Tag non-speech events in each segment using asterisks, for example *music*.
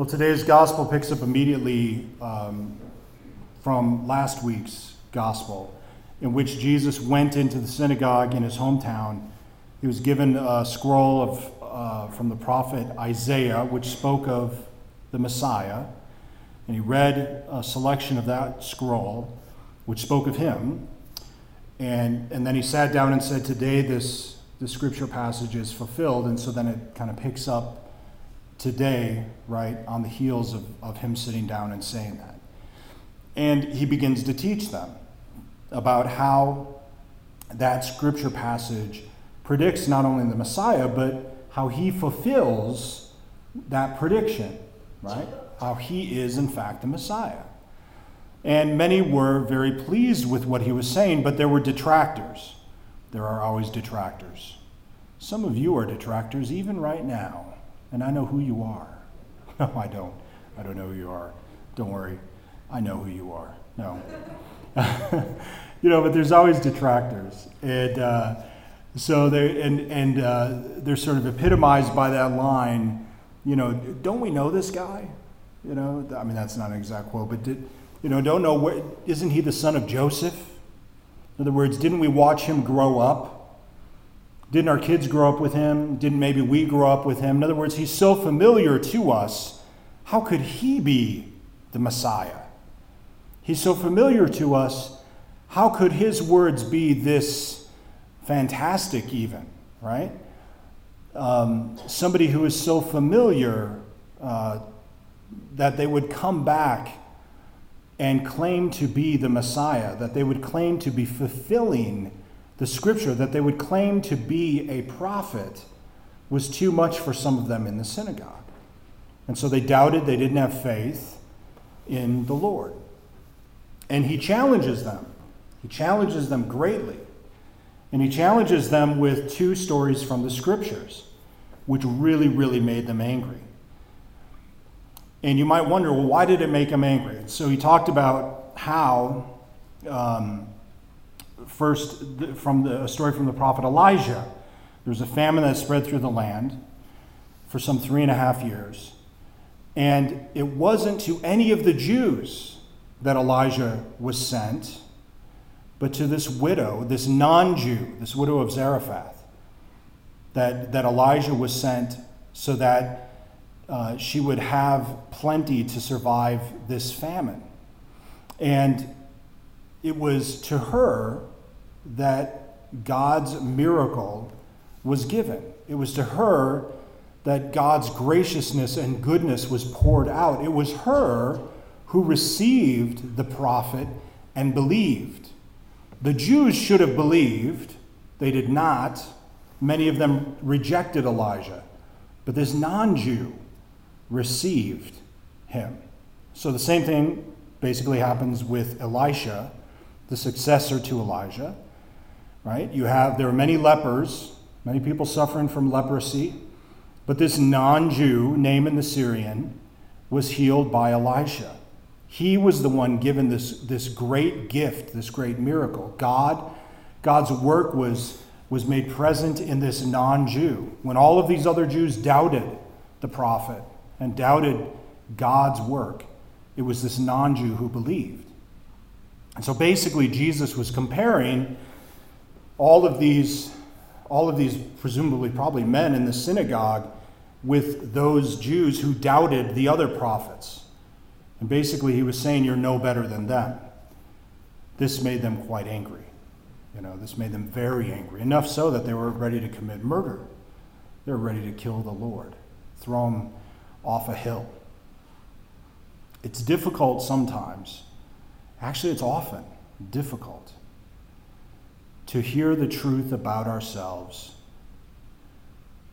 Well, today's gospel picks up immediately um, from last week's gospel, in which Jesus went into the synagogue in his hometown. He was given a scroll of, uh, from the prophet Isaiah, which spoke of the Messiah. And he read a selection of that scroll, which spoke of him. And, and then he sat down and said, Today this, this scripture passage is fulfilled. And so then it kind of picks up today, right, on the heels of, of him sitting down and saying that. And he begins to teach them about how that scripture passage predicts not only the Messiah, but how he fulfills that prediction, right? How he is, in fact, the Messiah. And many were very pleased with what he was saying, but there were detractors. There are always detractors. Some of you are detractors even right now, and I know who you are. *laughs* No, I don't. I don't know who you are. Don't worry. I know who you are. No. *laughs* you know, but there's always detractors. And uh, so they and and uh, they're sort of epitomized by that line, you know, don't we know this guy? You know, I mean that's not an exact quote, but did, you know, don't know where, isn't he the son of Joseph? In other words, didn't we watch him grow up? Didn't our kids grow up with him? Didn't maybe we grow up with him? In other words, he's so familiar to us. How could he be the Messiah? He's so familiar to us. How could his words be this fantastic, even, right? Um, somebody who is so familiar uh, that they would come back and claim to be the Messiah, that they would claim to be fulfilling the scripture, that they would claim to be a prophet, was too much for some of them in the synagogue. And so they doubted, they didn't have faith in the Lord. And he challenges them. He challenges them greatly. And he challenges them with two stories from the scriptures, which really, really made them angry. And you might wonder, well, why did it make him angry? So he talked about how, um, first, from the, a story from the prophet Elijah, there was a famine that spread through the land for some three and a half years. And it wasn't to any of the Jews that Elijah was sent, but to this widow, this non Jew, this widow of Zarephath, that, that Elijah was sent so that uh, she would have plenty to survive this famine. And it was to her that God's miracle was given. It was to her that God's graciousness and goodness was poured out. It was her who received the prophet and believed. The Jews should have believed, they did not. Many of them rejected Elijah. But this non Jew received him. So the same thing basically happens with Elisha, the successor to Elijah. Right? You have there are many lepers, many people suffering from leprosy, but this non-Jew, Naaman the Syrian, was healed by Elisha. He was the one given this, this great gift, this great miracle. God, God's work was, was made present in this non-Jew. When all of these other Jews doubted the prophet, and doubted God's work. It was this non Jew who believed. And so basically, Jesus was comparing all of these, all of these presumably probably men in the synagogue with those Jews who doubted the other prophets. And basically, he was saying, You're no better than them. This made them quite angry. You know, this made them very angry. Enough so that they were ready to commit murder. They were ready to kill the Lord, throw him off a hill. It's difficult sometimes. Actually, it's often difficult to hear the truth about ourselves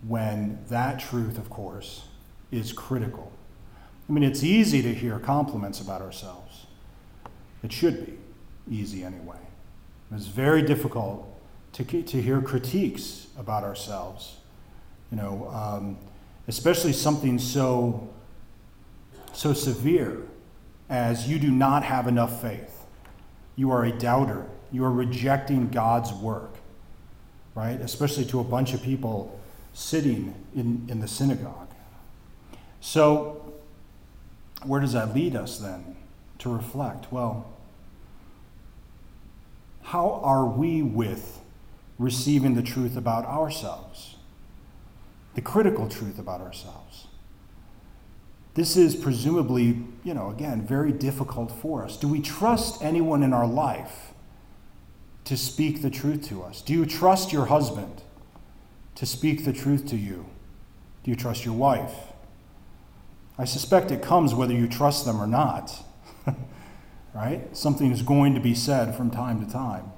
when that truth, of course, is critical. I mean, it's easy to hear compliments about ourselves. It should be easy anyway. It's very difficult to, to hear critiques about ourselves. You know, um, especially something so, so severe as you do not have enough faith. You are a doubter. You are rejecting God's work, right? Especially to a bunch of people sitting in, in the synagogue. So where does that lead us then to reflect? Well, how are we with receiving the truth about ourselves? The critical truth about ourselves. This is presumably, you know, again, very difficult for us. Do we trust anyone in our life to speak the truth to us? Do you trust your husband to speak the truth to you? Do you trust your wife? I suspect it comes whether you trust them or not. *laughs* right? Something is going to be said from time to time.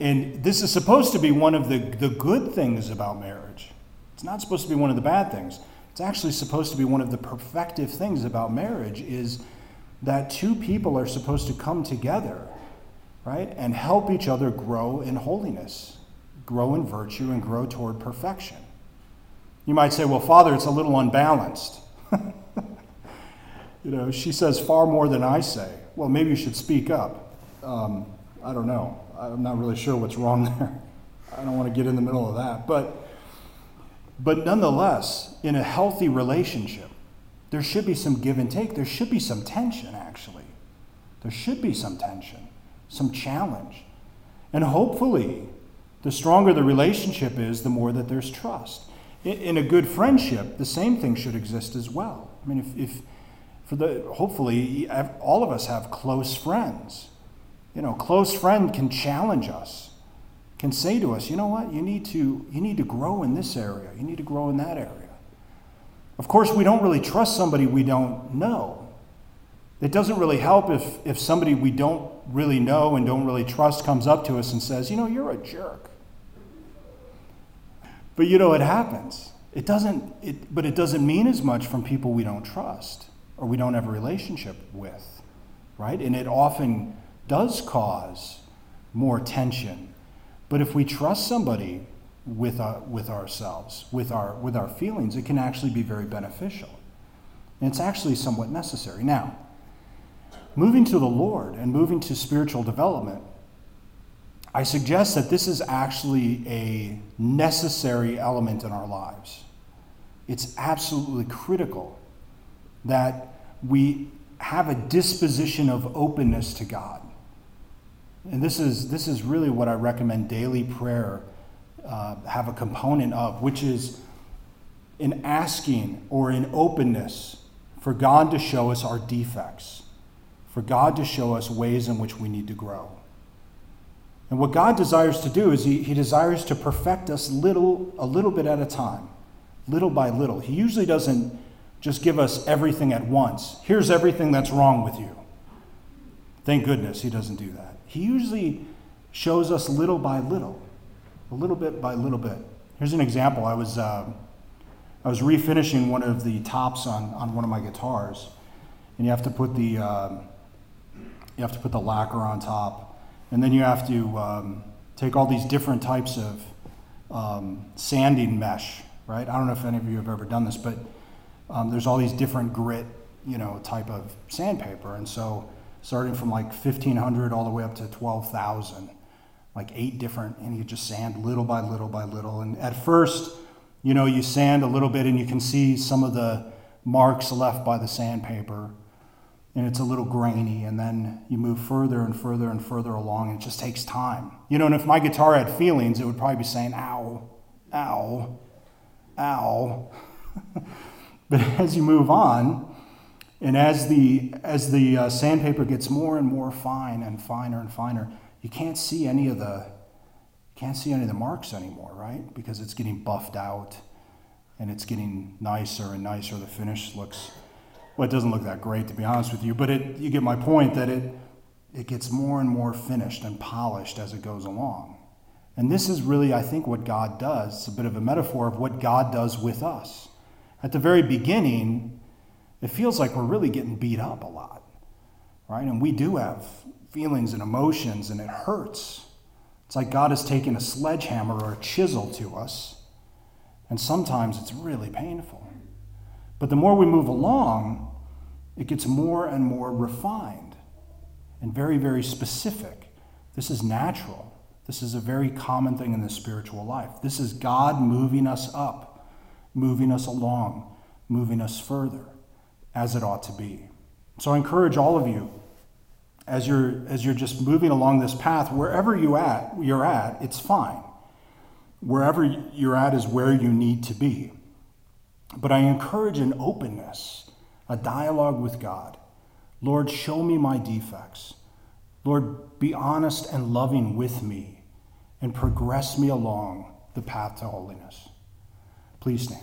And this is supposed to be one of the, the good things about marriage. It's not supposed to be one of the bad things. It's actually supposed to be one of the perfective things about marriage is that two people are supposed to come together, right? And help each other grow in holiness, grow in virtue, and grow toward perfection. You might say, well, Father, it's a little unbalanced. *laughs* you know, she says far more than I say. Well, maybe you should speak up. Um, I don't know. I'm not really sure what's wrong *laughs* there. I don't want to get in the middle of that. But, but nonetheless, in a healthy relationship, there should be some give and take. There should be some tension, actually. There should be some tension, some challenge. And hopefully, the stronger the relationship is, the more that there's trust. In, a good friendship, the same thing should exist as well. I mean, if, if for the hopefully all of us have close friends you know, close friend can challenge us, can say to us, you know what, you need to, you need to grow in this area, you need to grow in that area. Of course, we don't really trust somebody we don't know. It doesn't really help if, if somebody we don't really know and don't really trust comes up to us and says, you know, you're a jerk. But you know, it happens. It doesn't, it, but it doesn't mean as much from people we don't trust or we don't have a relationship with, right? And it often does cause more tension. But if we trust somebody with, our, uh, with ourselves, with our, with our feelings, it can actually be very beneficial. And it's actually somewhat necessary. Now, moving to the Lord and moving to spiritual development, I suggest that this is actually a necessary element in our lives. It's absolutely critical that we have a disposition of openness to God. And this is, this is really what I recommend daily prayer uh, have a component of, which is in asking or in openness for God to show us our defects, for God to show us ways in which we need to grow. And what God desires to do is he, he desires to perfect us little, a little bit at a time, little by little. He usually doesn't just give us everything at once. Here's everything that's wrong with you. Thank goodness he doesn't do that. He usually shows us little by little, a little bit by little bit. Here's an example. I was, uh, I was refinishing one of the tops on, on one of my guitars, and you have to put the, uh, you have to put the lacquer on top, and then you have to um, take all these different types of um, sanding mesh, right? I don't know if any of you have ever done this, but um, there's all these different grit, you know, type of sandpaper, and so starting from like 1500 all the way up to 12,000, like eight different, and you just sand little by little by little. And at first, you know, you sand a little bit and you can see some of the marks left by the sandpaper, and it's a little grainy. And then you move further and further and further along, and it just takes time. You know, and if my guitar had feelings, it would probably be saying, ow, ow, ow. *laughs* but as you move on, and as the, as the uh, sandpaper gets more and more fine and finer and finer, you can't see any of the can't see any of the marks anymore, right? Because it's getting buffed out and it's getting nicer and nicer. The finish looks well, it doesn't look that great to be honest with you, but it, you get my point that it it gets more and more finished and polished as it goes along. And this is really, I think, what God does. It's a bit of a metaphor of what God does with us. At the very beginning, it feels like we're really getting beat up a lot, right? And we do have feelings and emotions, and it hurts. It's like God has taken a sledgehammer or a chisel to us, and sometimes it's really painful. But the more we move along, it gets more and more refined and very, very specific. This is natural. This is a very common thing in the spiritual life. This is God moving us up, moving us along, moving us further as it ought to be. So I encourage all of you as you're as you're just moving along this path wherever you at you're at it's fine wherever you're at is where you need to be but i encourage an openness a dialogue with god. Lord show me my defects. Lord be honest and loving with me and progress me along the path to holiness. Please stand